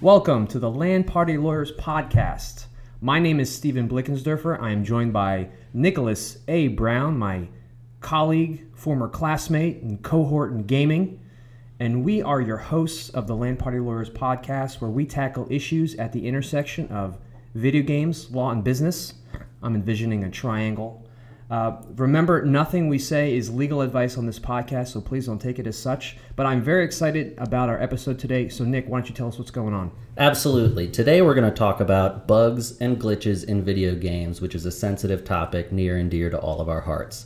Welcome to the LAN Party Lawyers Podcast. My name is Stephen Blickensderfer. I am joined by Nicholas A. Brown, my colleague, former classmate, and cohort in gaming. And we are your hosts of the LAN Party Lawyers Podcast, where we tackle issues at the intersection of video games, law, and business. I'm envisioning a triangle. Uh, remember, nothing we say is legal advice on this podcast, so please don't take it as such. But I'm very excited about our episode today. So, Nick, why don't you tell us what's going on? Absolutely. Today we're going to talk about bugs and glitches in video games, which is a sensitive topic near and dear to all of our hearts.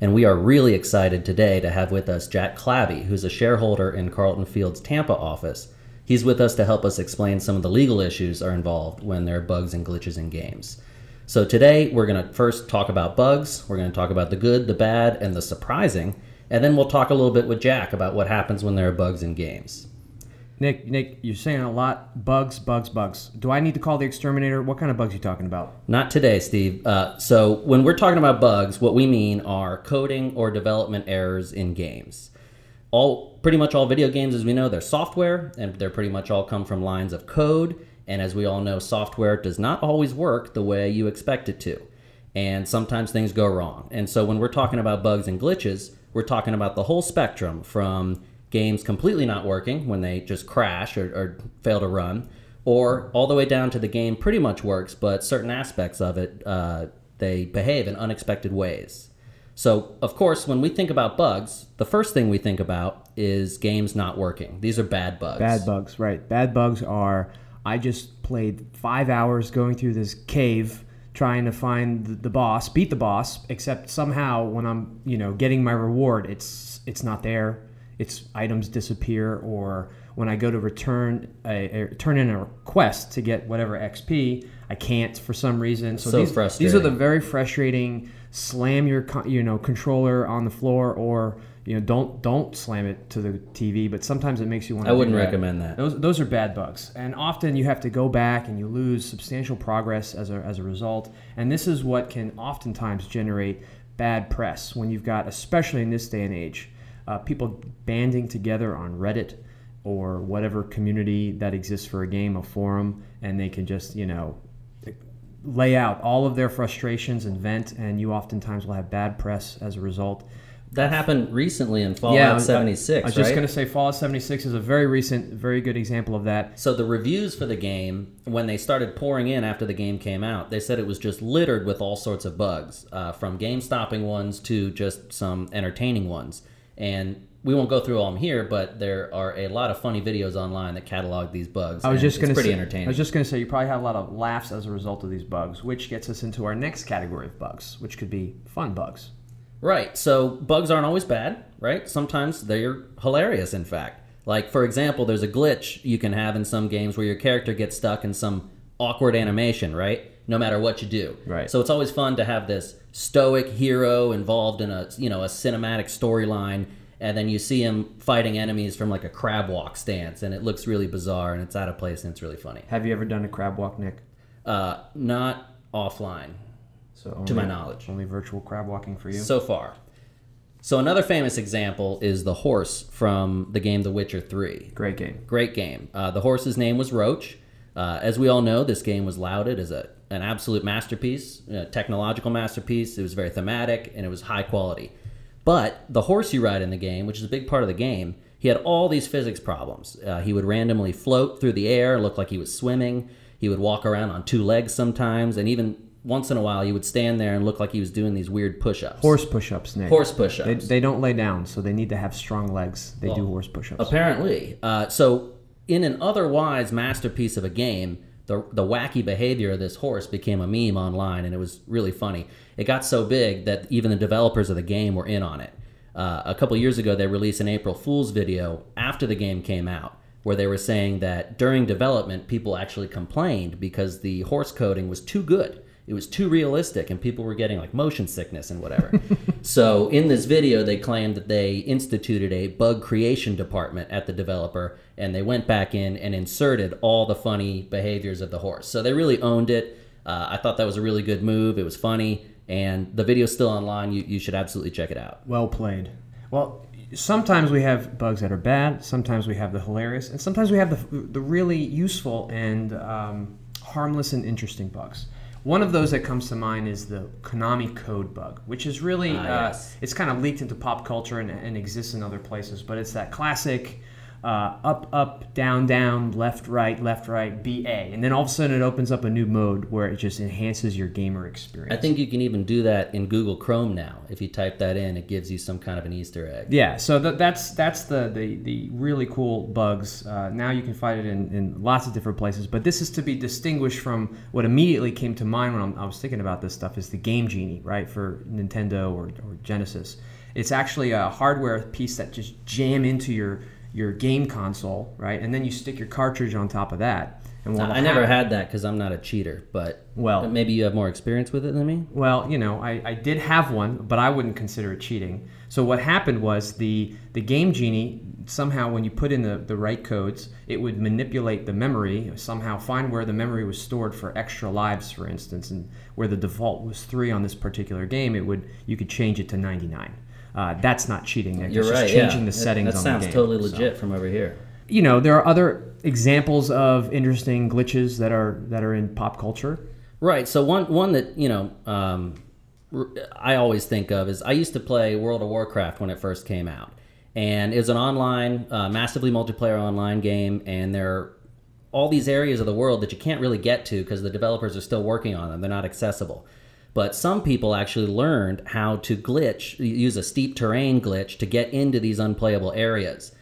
And we are really excited today to have with us Jack Clabby, who's a shareholder in Carlton Fields' Tampa office. He's with us to help us explain some of the legal issues are involved when there are bugs and glitches in games. So today we're going to first talk about bugs, we're going to talk about the good, the bad, and the surprising, and then we'll talk a little bit with Jack about what happens when there are bugs in games. Nick, Nick, you're saying a lot. Bugs, bugs, bugs. Do I need to call the exterminator? What kind of bugs are you talking about? Not today, Steve. Uh, so when we're talking about bugs, what we mean are coding or development errors in games. All pretty much all video games, as we know, they're software, and they're pretty much all come from lines of code and as we all know, software does not always work the way you expect it to. And sometimes things go wrong. And so when we're talking about bugs and glitches, we're talking about the whole spectrum from games completely not working when they just crash or, or fail to run, or all the way down to the game pretty much works, but certain aspects of it, uh, they behave in unexpected ways. So, of course, when we think about bugs, the first thing we think about is games not working. These are bad bugs. Bad bugs, right. Bad bugs are I just played five hours going through this cave trying to find the, boss, beat the boss. Except somehow when I'm you know getting my reward, it's it's not there. Its items disappear, or when I go to return a, a turn in a request to get whatever XP, I can't for some reason. So, so these, frustrating. these are the very frustrating. Slam your you know controller on the floor or you know, don't don't slam it to the TV. But sometimes it makes you want. To I wouldn't recommend that. Those those are bad bugs, and often you have to go back and you lose substantial progress as a as a result. And this is what can oftentimes generate bad press when you've got, especially in this day and age, uh, people banding together on Reddit or whatever community that exists for a game, a forum, and they can just you know lay out all of their frustrations and vent, and you oftentimes will have bad press as a result. That happened recently in Fallout yeah, 76. I was right? just going to say Fallout 76 is a very recent, very good example of that. So the reviews for the game, when they started pouring in after the game came out, they said it was just littered with all sorts of bugs, uh, from game-stopping ones to just some entertaining ones. And we won't go through all of them here, but there are a lot of funny videos online that catalog these bugs. I was just going to pretty say, entertaining. I was just going to say you probably have a lot of laughs as a result of these bugs, which gets us into our next category of bugs, which could be fun bugs. Right. So bugs aren't always bad, right? Sometimes they're hilarious, in fact. Like, for example, there's a glitch you can have in some games where your character gets stuck in some awkward animation, right? No matter what you do. Right. So it's always fun to have this stoic hero involved in a, you know, a cinematic storyline and then you see him fighting enemies from like a crab walk stance and it looks really bizarre and it's out of place and it's really funny. Have you ever done a crab walk, Nick? Uh, not offline. So only, to my knowledge, only virtual crab walking for you so far. So another famous example is the horse from the game The Witcher Three. Great game. Great game. Uh, the horse's name was Roach. Uh, as we all know, this game was lauded as a an absolute masterpiece, a technological masterpiece. It was very thematic and it was high quality. But the horse you ride in the game, which is a big part of the game, he had all these physics problems. Uh, he would randomly float through the air, look like he was swimming. He would walk around on two legs sometimes, and even once in a while he would stand there and look like he was doing these weird push-ups. Horse push-ups, Nick. Horse push-ups. They, they don't lay down, so they need to have strong legs. They well, do horse push-ups. Apparently. Uh, so in an otherwise masterpiece of a game, the, the wacky behavior of this horse became a meme online, and it was really funny. It got so big that even the developers of the game were in on it. Uh, a couple years ago, they released an April Fool's video after the game came out, where they were saying that during development, people actually complained because the horse coding was too good it was too realistic and people were getting like motion sickness and whatever. so in this video they claimed that they instituted a bug creation department at the developer and they went back in and inserted all the funny behaviors of the horse. So they really owned it. Uh, I thought that was a really good move. It was funny and the video's still online. You, you should absolutely check it out. Well played. Well, sometimes we have bugs that are bad. Sometimes we have the hilarious, and sometimes we have the the really useful and um, harmless and interesting bugs. One of those that comes to mind is the Konami code bug, which is really Ah, uh, yes. it's kind of leaked into pop culture and, and exists in other places, but it's that classic uh, up, up, down, down, left, right, left, right, BA. And then all of a sudden it opens up a new mode where it just enhances your gamer experience. I think you can even do that in Google Chrome now. If you type that in, it gives you some kind of an Easter egg. Yeah, so that, that's that's the, the, the really cool bugs. Uh, now you can find it in, in lots of different places, but this is to be distinguished from what immediately came to mind when I'm, I was thinking about this stuff is the Game Genie, right, for Nintendo or, or Genesis. It's actually a hardware piece that just jam into your your game console, right, and then you stick your cartridge on top of that. And I never happen- had that because I'm not a cheater, but Well- maybe you have more experience with it than me. Well, you know, I, I did have one, but I wouldn't consider it cheating. So what happened was the the game genie somehow when you put in the, the right codes, it would manipulate the memory, somehow find where the memory was stored for extra lives, for instance, and where the default was three on this particular game, it would you could change it to ninety nine. Uh, that's not cheating. That's You're just right. changing yeah. the settings That on sounds the game. That sounds totally So- legit from over here. you know, there are other examples of interesting glitches that are that are in pop culture. Right. So one one that you know um, I always think of is I used to play World of Warcraft when it first came out, and it was an online, uh, massively multiplayer online game, and there are all these areas of the world that you can't really get to because the developers are still working on them; they're not accessible. But some people actually learned how to glitch, use a steep terrain glitch to get into these unplayable areas.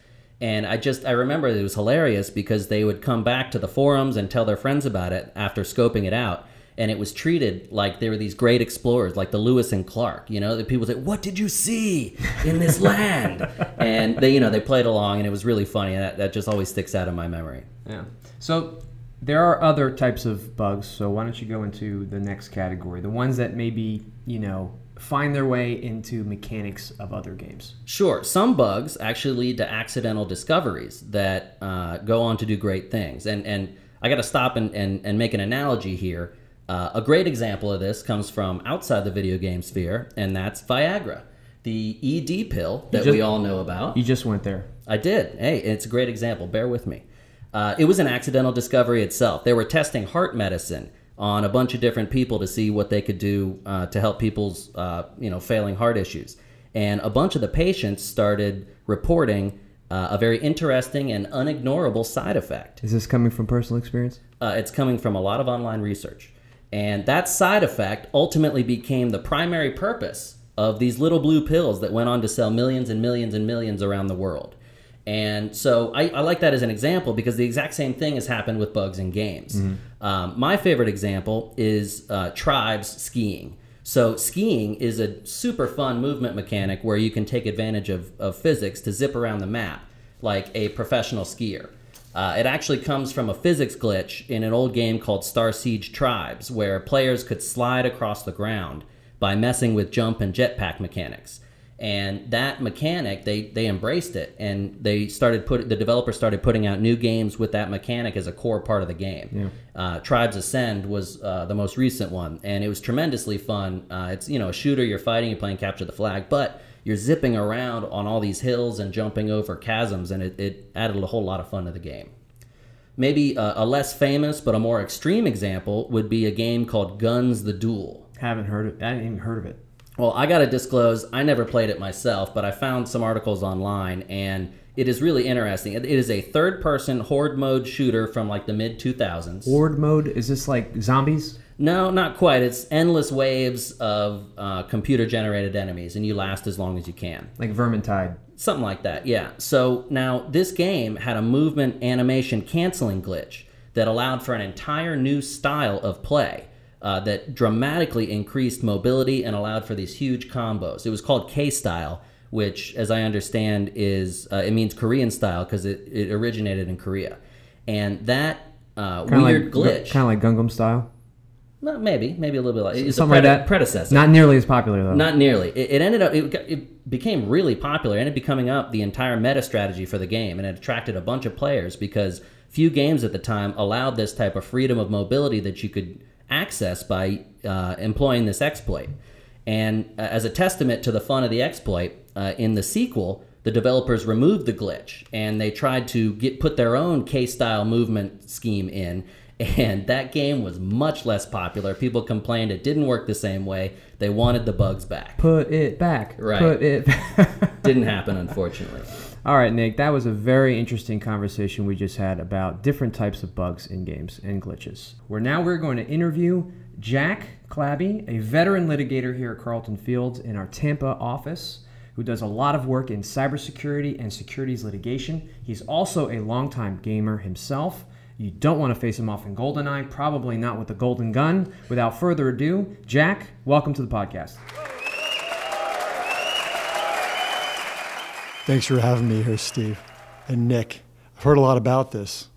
And I just I remember it was hilarious because they would come back to the forums and tell their friends about it after scoping it out. And it was treated like they were these great explorers, like the Lewis and Clark. You know, the people say, "What did you see in this land?" and they, you know, they played along, and it was really funny. And that, that just always sticks out in my memory. Yeah. So there are other types of bugs. So why don't you go into the next category? The ones that maybe, you know, find their way into mechanics of other games. Sure, some bugs actually lead to accidental discoveries that uh, go on to do great things. And and I got to stop and, and, and make an analogy here. Uh, a great example of this comes from outside the video game sphere, and that's Viagra, the ED pill that just- we all know about. You just went there. I did. Hey, it's a great example. Bear with me. Uh, it was an accidental discovery itself. They were testing heart medicine on a bunch of different people to see what they could do uh, to help people's, uh, you know, failing heart issues. And a bunch of the patients started reporting uh, a very interesting and unignorable side effect. Is this coming from personal experience? Uh, it's coming from a lot of online research. And that side effect ultimately became the primary purpose of these little blue pills that went on to sell millions and millions and millions around the world. And so I, I like that as an example because the exact same thing has happened with bugs in games. Um, my favorite example is uh, tribes skiing. So skiing is a super fun movement mechanic where you can take advantage of, of physics to zip around the map like a professional skier. Uh, it actually comes from a physics glitch in an old game called Starsiege Tribes, where players could slide across the ground by messing with jump and jetpack mechanics. And that mechanic, they they embraced it, and they started put the developers started putting out new games with that mechanic as a core part of the game. Uh, Tribes Ascend was uh, the most recent one, and it was tremendously fun. Uh, it's you know a shooter, you're fighting, you're playing capture the flag, but you're zipping around on all these hills and jumping over chasms, and it, it added a whole lot of fun to the game. Maybe a, a less famous but a more extreme example would be a game called Gunz the Duel. Haven't heard it. I hadn't even heard of it. Well, I got to disclose, I never played it myself, but I found some articles online and it is really interesting. It is a third person horde mode shooter from like the mid 2000s. Horde mode? Is this like zombies? No, not quite. It's endless waves of uh, computer generated enemies, and you last as long as you can. Like Vermintide. Something like that, yeah. So now this game had a movement animation canceling glitch that allowed for an entire new style of play uh, that dramatically increased mobility and allowed for these huge combos. It was called K style, which, as I understand, is uh, it means Korean style because it, it originated in Korea. And that uh, weird like, glitch, Kind of like Gangnam style. well, maybe, maybe a little bit like it's Something a like that. predecessor. Not nearly as popular though. Not nearly. It, it ended up. It, it became really popular, and it becoming up the entire meta strategy for the game, and it attracted a bunch of players because few games at the time allowed this type of freedom of mobility that you could access by uh, employing this exploit. And uh, as a testament to the fun of the exploit, uh, in the sequel, the developers removed the glitch and they tried to get put their own K-style movement scheme in. And that game was much less popular. People complained it didn't work the same way. They wanted the bugs back. Put it back. Right. Put it. Didn't happen, unfortunately. All right, Nick, that was a very interesting conversation we just had about different types of bugs in games and glitches. Where now we're going to interview Jack Clabby, a veteran litigator here at Carlton Fields in our Tampa office, who does a lot of work in cybersecurity and securities litigation. He's also a longtime gamer himself. You don't want to face him off in GoldenEye, probably not with the golden gun. Without further ado, Jack, welcome to the podcast. Thanks for having me here, Steve. And Nick, I've heard a lot about this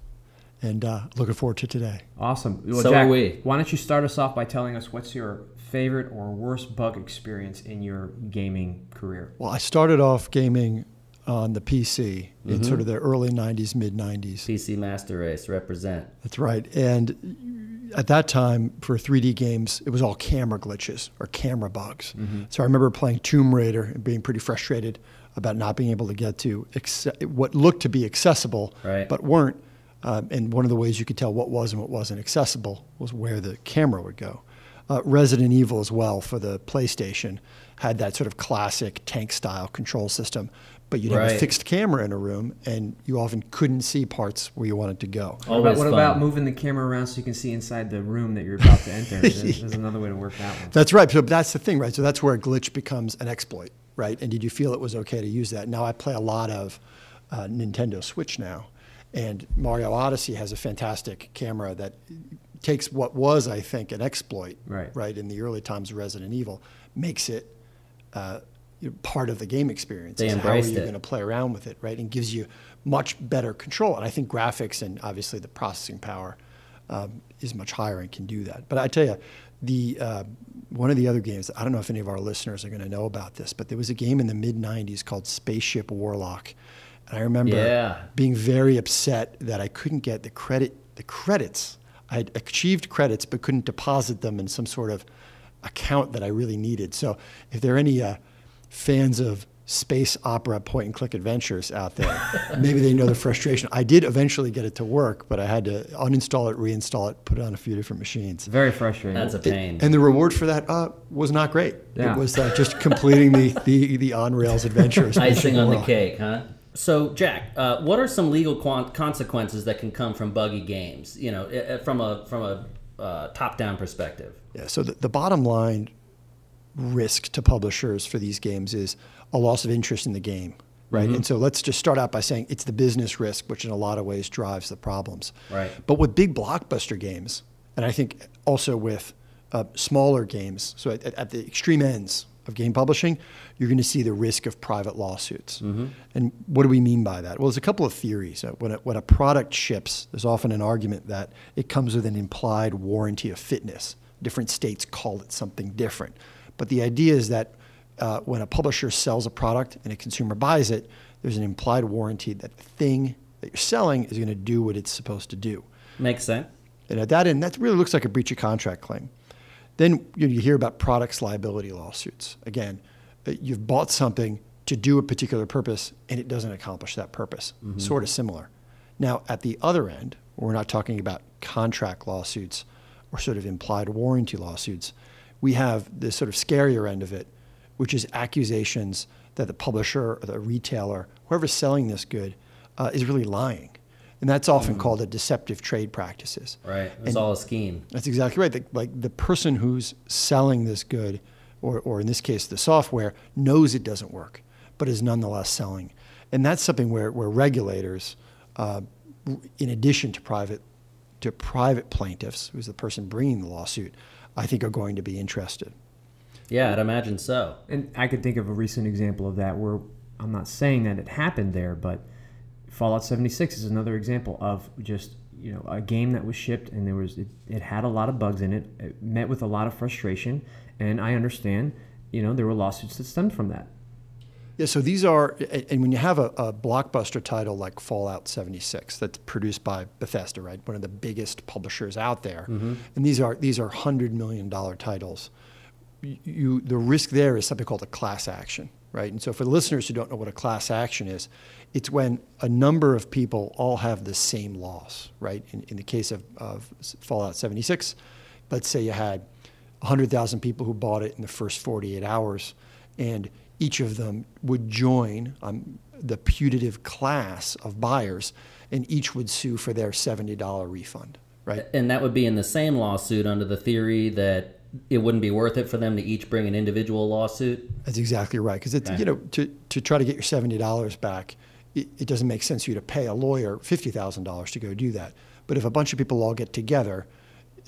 and uh, looking forward to today. Awesome. Well, So Jack, are we. why don't you start us off by telling us what's your favorite or worst bug experience in your gaming career? Well, I started off gaming on the PC in sort of the early 90s, mid 90s. PC Master Race, represent. That's right. And at that time, for 3D games, it was all camera glitches or camera bugs. So I remember playing Tomb Raider and being pretty frustrated about not being able to get to acce- what looked to be accessible, Right. but weren't. Um, and one of the ways you could tell what was and what wasn't accessible was where the camera would go. Uh, Resident Evil, as well, for the PlayStation, had that sort of classic tank style control system, but you'd have a fixed camera in a room, and you often couldn't see parts where you wanted to go. What about, what fun. about moving the camera around so you can see inside the room that you're about to enter? There's, there's another way to work that one. That's right. So that's the thing, right? So that's where a glitch becomes an exploit, right? And did you feel it was okay to use that? Now I play a lot of uh, Nintendo Switch now, and Mario Odyssey has a fantastic camera that takes what was, I think, an exploit, Right. right, in the early times of Resident Evil, makes it uh, you know, part of the game experience. They It's how are you going to play around with it, right? And gives you much better control. And I think graphics and obviously the processing power um, is much higher and can do that. But I tell you, the uh, one of the other games, I don't know if any of our listeners are going to know about this, but there was a game in the mid 90s called Spaceship Warlock. And I remember Yeah. being very upset that I couldn't get the credit, the credits. I had achieved credits but couldn't deposit them in some sort of account that I really needed. So if there are any uh, fans of space opera point and click adventures out there, maybe they know the frustration. I did eventually get it to work, but I had to uninstall it, reinstall it, put it on a few different machines. Very frustrating. That's a pain. And the reward for that uh, was not great. Yeah. It was uh, just completing the, the, the on rails adventures. Icing on the cake, huh? So, Jack, uh, what are some legal quan- consequences that can come from buggy games? You know, i- i- from a from a uh, top-down perspective. Yeah, so the, the bottom line risk to publishers for these games is a loss of interest in the game, right? And so let's just start out by saying it's the business risk, which in a lot of ways drives the problems. Right. But with big blockbuster games, and I think also with uh, smaller games, so at, at the extreme ends of game publishing, you're going to see the risk of private lawsuits. And what do we mean by that? Well, there's a couple of theories. Uh, When a, when a product ships, there's often an argument that it comes with an implied warranty of fitness. Different states call it something different. But the idea is that uh, when a publisher sells a product and a consumer buys it, there's an implied warranty that the thing that you're selling is going to do what it's supposed to do. Makes sense. And at that end, that really looks like a breach of contract claim. Then you, know, you hear about products liability lawsuits. Again, uh, you've bought something to do a particular purpose and it doesn't accomplish that purpose. Sort of similar. Now, at the other end, we're not talking about contract lawsuits or sort of implied warranty lawsuits. We have the sort of scarier end of it, which is accusations that the publisher or the retailer, whoever's selling this good, uh, is really lying. And that's often called a deceptive trade practices. Right. It's all a scheme. That's exactly right. The, like the person who's selling this good, or, or in this case, the software, knows it doesn't work, but is nonetheless selling. And that's something where, where regulators, uh, in addition to private, to private plaintiffs, who's the person bringing the lawsuit, I think are going to be interested. Yeah, I'd imagine so. And I could think of a recent example of that where I'm not saying that it happened there, but Fallout 76 is another example of just you know a game that was shipped and there was it, it had a lot of bugs in it. It met with a lot of frustration, and I understand you know there were lawsuits that stemmed from that. Yeah, so these are, and when you have a, a blockbuster title like Fallout 76 that's produced by Bethesda, right, one of the biggest publishers out there, mm-hmm. and these are these are hundred million dollar titles. You the risk there is something called a class action, right? And so for the listeners who don't know what a class action is, it's when a number of people all have the same loss, right? In, in the case of, of Fallout 76, let's say you had 100,000 people who bought it in the first 48 hours, and each of them would join um, the putative class of buyers, and each would sue for their $70 refund, right? And that would be in the same lawsuit under the theory that it wouldn't be worth it for them to each bring an individual lawsuit. That's exactly right. Because it's Okay. you know to, to try to get your seventy dollars back, it, it doesn't make sense for you to pay a lawyer fifty thousand dollars to go do that. But if a bunch of people all get together,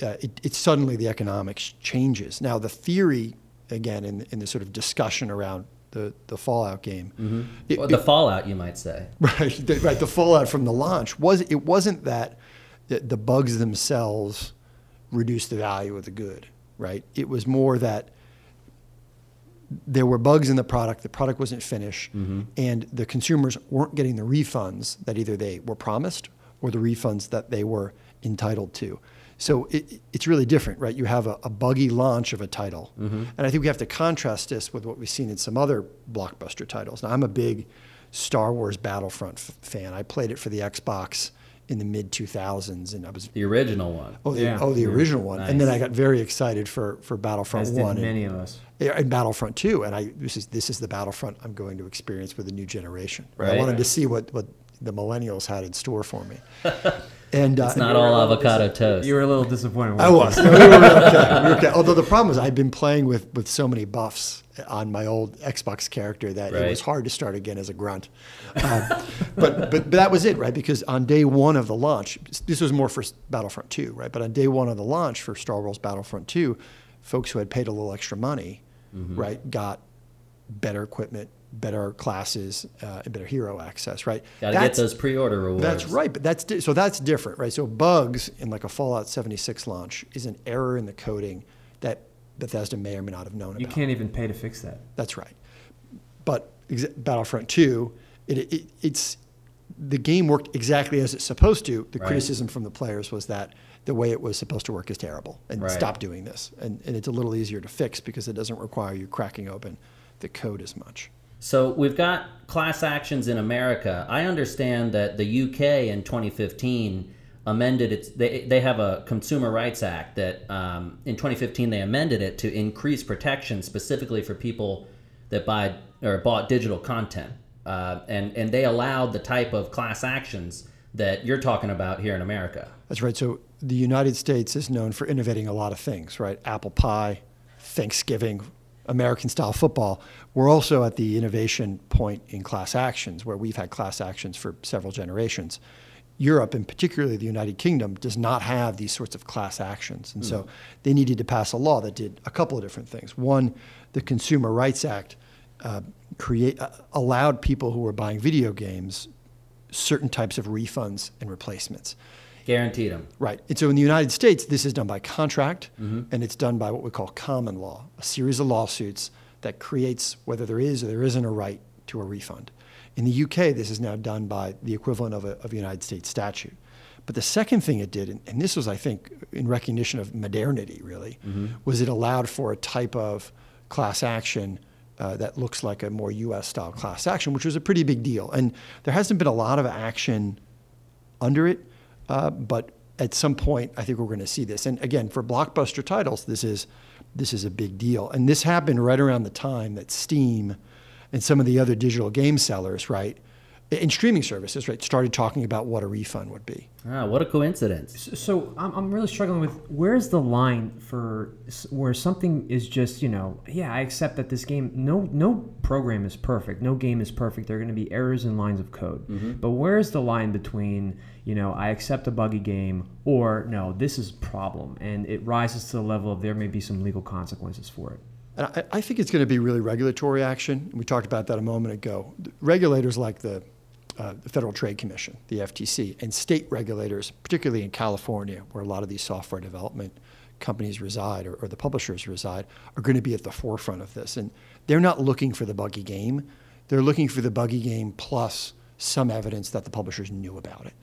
uh, it, it suddenly the economics changes. Now the theory, again, in in the sort of discussion around the the Fallout game, mm-hmm. it- Or the fallout, you might say. right, the, right, the fallout from the launch was it wasn't that the, the bugs themselves reduced the value of the good, right? It was more that there were bugs in the product, the product wasn't finished, mm-hmm. and the consumers weren't getting the refunds that either they were promised or the refunds that they were entitled to. So it, it's really different, right? You have a, a buggy launch of a title. Mm-hmm. And I think we have to contrast this with what we've seen in some other blockbuster titles. Now, I'm a big Star Wars Battlefront f- fan. I played it for the Xbox in the mid 2000s, and I was The original one. oh the, Yeah. oh, the original one. And then I got very excited for for Battlefront As did One and- many of us. and Battlefront 2. And I this is this is the Battlefront I'm going to experience with a new generation. Right? I wanted to see what what the millennials had in store for me. And uh, It's not all avocado toast. You were a little disappointed. I weren't was. No, we were okay. We were okay. Although the problem was I'd been playing with, with so many buffs on my old Xbox character that it was hard to start again as a grunt. Um, but, but but that was it, right? Because on day one of the launch, this was more for Battlefront 2, right? But on day one of the launch for Star Wars Battlefront 2, folks who had paid a little extra money, right, got better equipment, better classes, uh, and better hero access, right? Got to get That's- those pre-order rewards. that's right, but that's di- so that's different, right? So bugs in like a Fallout 76 launch is an error in the coding that Bethesda may or may not have known You about. You can't even pay to fix that. That's right. But ex- Battlefront 2, it, it, it's the game worked exactly as it's supposed to. The Right. criticism from the players was that the way it was supposed to work is terrible, and Right. stop doing this. And, and it's a little easier to fix because it doesn't require you cracking open the code as much. So we've got class actions in America. I understand that the UK in 2015 amended its. They they have a Consumer Rights Act that um, in 2015 they amended it to increase protection specifically for people that buy or bought digital content, uh, and and they allowed the type of class actions that you're talking about here in America. That's right. So the United States is known for innovating a lot of things, right? Apple pie, Thanksgiving, American style football. We're also at the innovation point in class actions where we've had class actions for several generations. Europe, and particularly the United Kingdom, does not have these sorts of class actions. And so they needed to pass a law that did a couple of different things. One, the Consumer Rights Act uh, create, uh, allowed people who were buying video games certain types of refunds and replacements. Guaranteed them. Right. And so in the United States, this is done by contract, and it's done by what we call common law, a series of lawsuits that creates whether there is or there isn't a right to a refund. In the UK, this is now done by the equivalent of a, of a United States statute. But the second thing it did, and, this was, I think, in recognition of modernity, really, was it allowed for a type of class action uh, that looks like a more U.S. style class action, which was a pretty big deal. And there hasn't been a lot of action under it, uh, but at some point, I think we're going to see this. And again, for blockbuster titles, this is this is a big deal. And this happened right around the time that Steam and some of the other digital game sellers, right, and streaming services, right, started talking about what a refund would be. Ah, what a coincidence. So I'm, I'm really struggling with where's the line for where something is just you know yeah I accept that this game no no program is perfect no game is perfect there are going to be errors in lines of code but where's the line between you know I accept a buggy game or no this is a problem and it rises to the level of there may be some legal consequences for it. And I, I think it's going to be really regulatory action. We talked about that a moment ago. Regulators like the, uh, the Federal Trade Commission, the FTC, and state regulators, particularly in California, where a lot of these software development companies reside or, or the publishers reside, are going to be at the forefront of this. And they're not looking for the buggy game. They're looking for the buggy game plus some evidence that the publishers knew about it,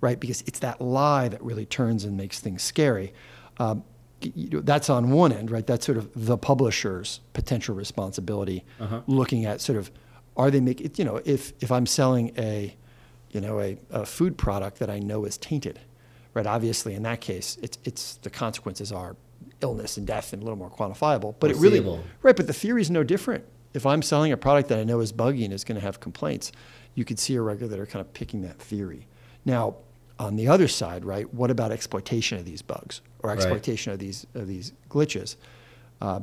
right? Because it's that lie that really turns and makes things scary. Um, you know, that's on one end, right? That's sort of the publisher's potential responsibility, looking at sort of are they making you know if if I'm selling a you know a, a food product that I know is tainted, right? Obviously, in that case, it's it's the consequences are illness and death and a little more quantifiable. But it really right. But the theory is no different. If I'm selling a product that I know is buggy and is going to have complaints, you could see a regulator kind of picking that theory. Now, on the other side, right? What about exploitation of these bugs or Right. exploitation of these of these glitches? Uh,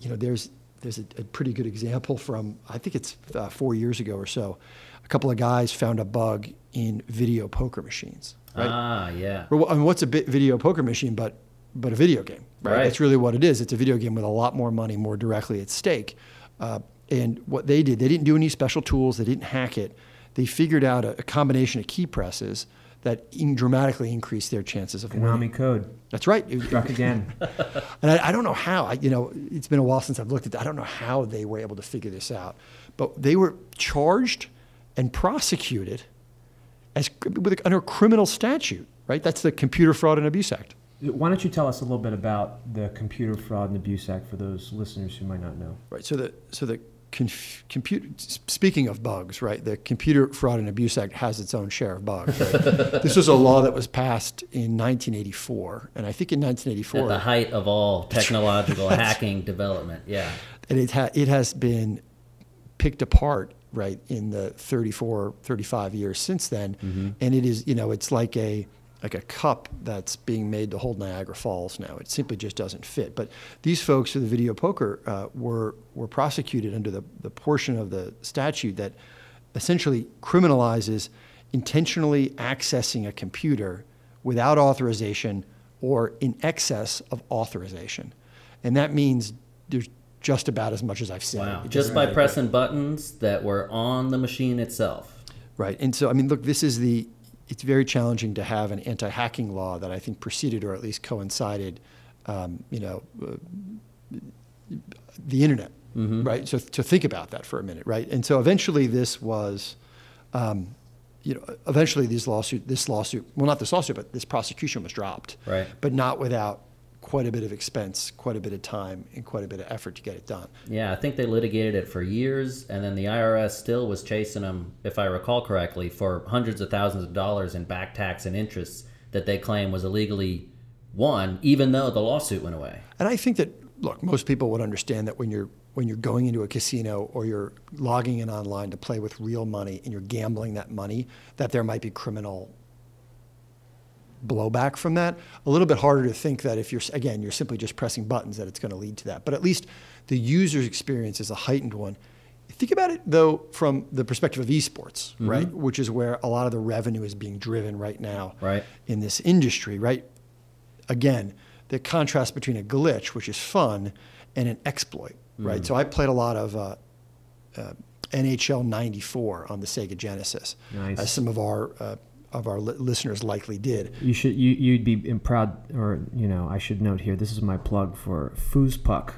you know, there's there's a, a pretty good example from I think it's uh, four years ago or so. A couple of guys found a bug in video poker machines. Right? Ah, yeah. Well, I mean, what's a bit video poker machine but but a video game, right? Right. That's really what it is. It's a video game with a lot more money, more directly at stake. Uh, and what they did, they didn't do any special tools. They didn't hack it. They figured out a, a combination of key presses that in dramatically increased their chances of winning. Konami code That's right. It- struck again. and I, I don't know how. I, you know, it's been a while since I've looked at. that. I don't know how they were able to figure this out, but they were charged and prosecuted as with under a criminal statute. Right. That's the Computer Fraud and Abuse Act. Why don't you tell us a little bit about the Computer Fraud and Abuse Act for those listeners who might not know? Right. So the so the computer. Speaking of bugs, right? The Computer Fraud and Abuse Act has its own share of bugs. Right? this was a law that was passed in 1984, and I think in 1984, At 1984, the height of all technological hacking development. Yeah. and it, ha- it has been picked apart right in the 34 35 years since then mm-hmm. and it is you know it's like a like a cup that's being made to hold Niagara Falls now. It simply just doesn't fit. But these folks for the video poker uh, were were prosecuted under the, the portion of the statute that essentially criminalizes intentionally accessing a computer without authorization or in excess of authorization. And that means there's just about as much as I've seen. Wow. It Just by pressing buttons that were on the machine itself. Right. And so, I mean, look, this is the, it's very challenging to have an anti hacking law that I think preceded or at least coincided, um, you know, uh, the internet. Right. So, to think about that for a minute. Right. And so eventually this was, um, you know, eventually these lawsuit, this lawsuit, well, not this lawsuit, but this prosecution was dropped. Right. But not without quite a bit of expense, quite a bit of time, and quite a bit of effort to get it done. Yeah, I think they litigated it for years, and then the IRS still was chasing them, if I recall correctly, for hundreds of thousands of dollars in back tax and interest that they claim was illegally won, even though the lawsuit went away. And I think that look, most people would understand that when you're when you're going into a casino or you're logging in online to play with real money and you're gambling that money, that there might be criminal blowback from that. A little bit harder to think that if you're again you're simply just pressing buttons that it's going to lead to that. But at least the user's experience is a heightened one. Think about it though from the perspective of esports, right? Which is where a lot of the revenue is being driven right now Right. in this industry, right? Again, the contrast between a glitch, which is fun, and an exploit, right? So I played a lot of uh, uh, NHL '94 on the Sega Genesis, Nice. as some of our uh, of our li- listeners likely did. You should you you'd be im- proud, or you know, I should note here. This is my plug for Foospuck,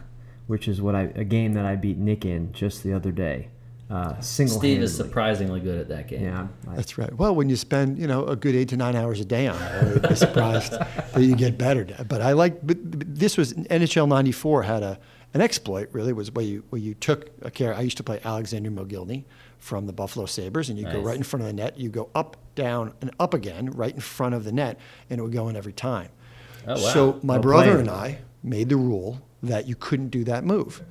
which is what I a game that I beat Nick in just the other day, uh, single Steve is surprisingly good at that game. Yeah, I, That's right. Well, when you spend you know a good eight to nine hours a day on it, I would be surprised that you get better. But I like. But but this was NHL '94 had a an exploit. Really was where you where you took a care. I used to play Alexander Mogilny from the Buffalo Sabres, and you go right in front of the net. You go up, down, and up again, right in front of the net, and it would go in every time. Oh, wow. So my Well brother played. and I made the rule that you couldn't do that move.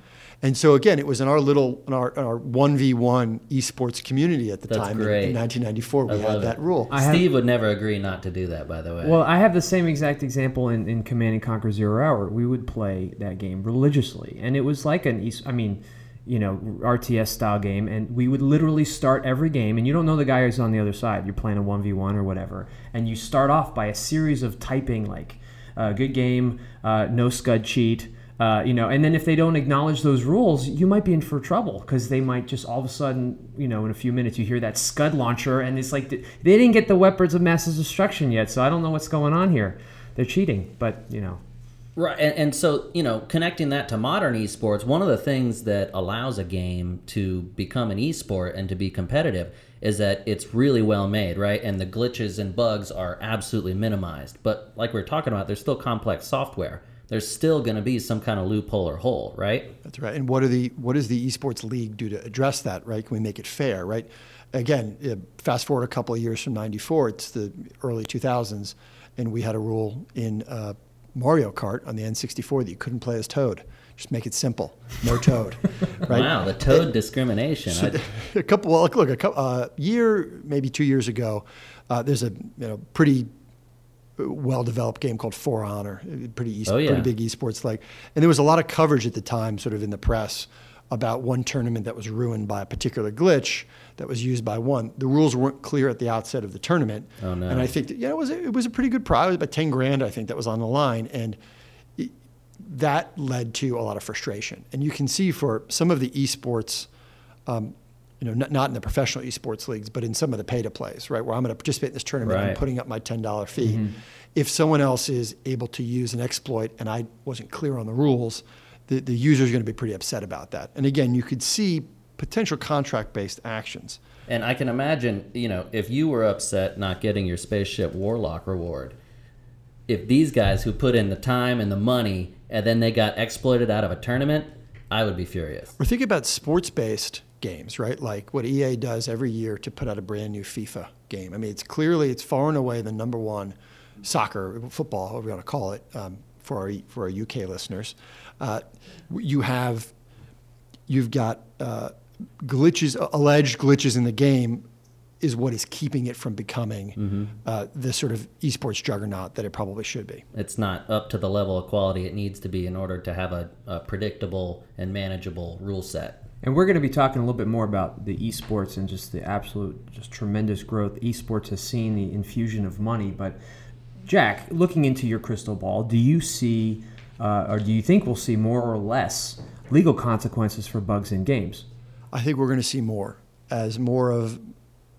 And so again, it was in our little, in our, in our 1v1 esports community at the That's time in- great. in 1994. We had love that it. rule. I have- Steve would never agree not to do that, by the way. Well, I have the same exact example in, in Command and Conquer Zero Hour. We would play that game religiously, and it was like an East, I mean, you know, RTS style game, and we would literally start every game, and you don't know the guy who's on the other side. You're playing a one v one or whatever, and you start off by a series of typing like, uh, "Good game," uh, "No scud cheat." Uh, you know, and then if they don't acknowledge those rules, you might be in for trouble because they might just all of a sudden, you know, in a few minutes, you hear that Scud launcher, and it's like they didn't get the weapons of mass destruction yet, so I don't know what's going on here. They're cheating, but you know, Right, and, and so you know, connecting that to modern esports, one of the things that allows a game to become an esport and to be competitive is that it's really well made, right? And the glitches and bugs are absolutely minimized. But like we are talking about, there's still complex software there's still going to be some kind of loophole or hole, right? That's right. And what are the what does the esports league do to address that? Right? Can we make it fair? Right? Again, fast forward a couple of years from '94, it's the early 2000s, and we had a rule in uh, Mario Kart on the N64 that you couldn't play as Toad. Just make it simple. No Toad. right? Wow, the Toad it, discrimination. So a couple. Well, look, a couple, uh, year, maybe two years ago, uh, there's a you know pretty well-developed game called For Honor, pretty e- oh, yeah. pretty big esports like, and there was a lot of coverage at the time, sort of in the press, about one tournament that was ruined by a particular glitch that was used by one. The rules weren't clear at the outset of the tournament, oh, no. and I think that, yeah, it was a, it was a pretty good prize, about ten grand, I think, that was on the line, and it, that led to a lot of frustration. And you can see for some of the esports. Um, you know, not, not in the professional esports leagues, but in some of the pay to plays, right? Where I'm going to participate in this tournament, right. I'm putting up my $10 fee. Mm-hmm. If someone else is able to use an exploit and I wasn't clear on the rules, the, the user is going to be pretty upset about that. And again, you could see potential contract based actions. And I can imagine, you know, if you were upset not getting your spaceship warlock reward, if these guys who put in the time and the money and then they got exploited out of a tournament, I would be furious. We're thinking about sports based games, right? Like what EA does every year to put out a brand new FIFA game. I mean, it's clearly it's far and away the number one soccer, football, whatever you want to call it, um, for our for our UK listeners. Uh, you have you've got uh, glitches, alleged glitches in the game. Is what is keeping it from becoming mm-hmm. uh, the sort of esports juggernaut that it probably should be. It's not up to the level of quality it needs to be in order to have a, a predictable and manageable rule set. And we're going to be talking a little bit more about the esports and just the absolute, just tremendous growth esports has seen, the infusion of money. But Jack, looking into your crystal ball, do you see, uh, or do you think we'll see more or less legal consequences for bugs in games? I think we're going to see more as more of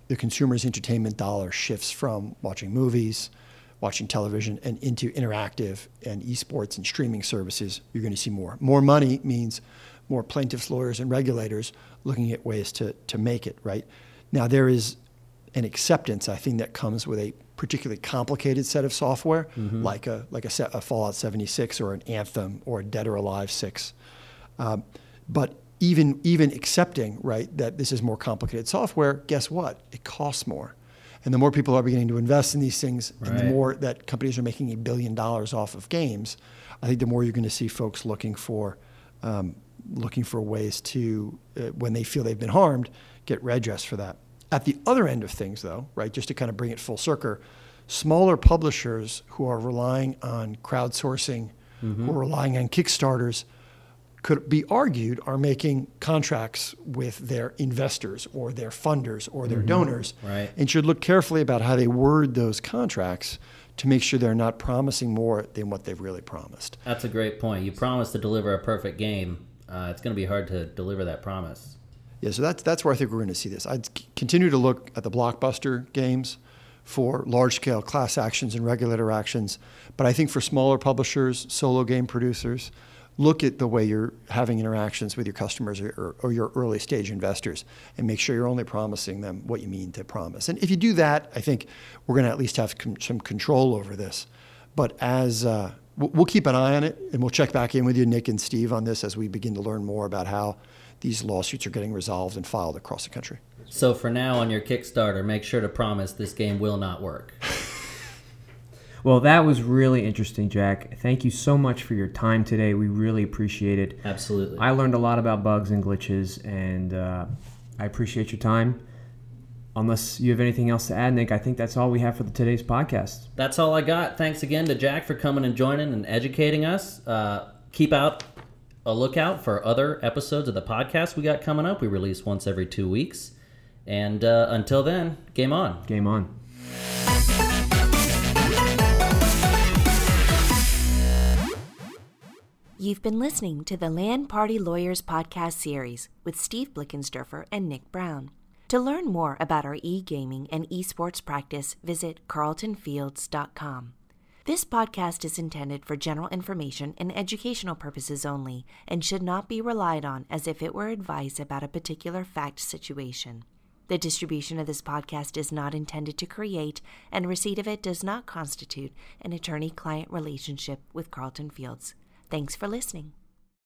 the consumer's entertainment dollar shifts from watching movies, watching television, and into interactive and esports and streaming services. You're going to see more. More money means more plaintiffs, lawyers, and regulators looking at ways to, to make it, right? Now, there is an acceptance, I think, that comes with a particularly complicated set of software, mm-hmm. like, a, like a, set, a, Fallout 76 or an Anthem or a Dead or Alive 6. Um, but even, even accepting, right, that this is more complicated software, guess what? It costs more. And the more people are beginning to invest in these things, right. and the more that companies are making a billion dollars off of games, I think the more you're going to see folks looking for um, looking for ways to, uh, when they feel they've been harmed, get redress for that. At the other end of things, though, right, just to kind of bring it full circle, smaller publishers who are relying on crowdsourcing, mm-hmm. who are relying on Kickstarters, could be argued are making contracts with their investors or their funders or their mm-hmm. donors, right. and should look carefully about how they word those contracts to make sure they're not promising more than what they've really promised. That's a great point. You promise to deliver a perfect game, uh, it's going to be hard to deliver that promise. Yeah, so that's that's where I think we're going to see this. I'd continue to look at the blockbuster games for large scale class actions and regulator actions, but I think for smaller publishers, solo game producers, look at the way you're having interactions with your customers or, or, your early stage investors and make sure you're only promising them what you mean to promise. And if you do that, I think we're going to at least have some control over this. But as uh, we'll keep an eye on it, and we'll check back in with you, Nick and Steve, on this as we begin to learn more about how these lawsuits are getting resolved and filed across the country. So for now, on your Kickstarter, make sure to promise this game will not work. well, that was really interesting, Jack. Thank you so much for your time today. We really appreciate it. Absolutely. I learned a lot about bugs and glitches, and uh, I appreciate your time unless you have anything else to add, Nick, I think that's all we have for the, today's podcast. That's all I got. Thanks again to Jack for coming and joining and educating us. Uh, keep out a lookout for other episodes of the podcast we got coming up. We release once every two weeks. And uh, until then, game on. Game on. You've been listening to the LAN Party Lawyers podcast series with Steve Blickensderfer and Nick Brown. To learn more about our e gaming and esports practice, visit carltonfields.com. This podcast is intended for general information and educational purposes only and should not be relied on as if it were advice about a particular fact situation. The distribution of this podcast is not intended to create, and receipt of it does not constitute an attorney client relationship with Carlton Fields. Thanks for listening.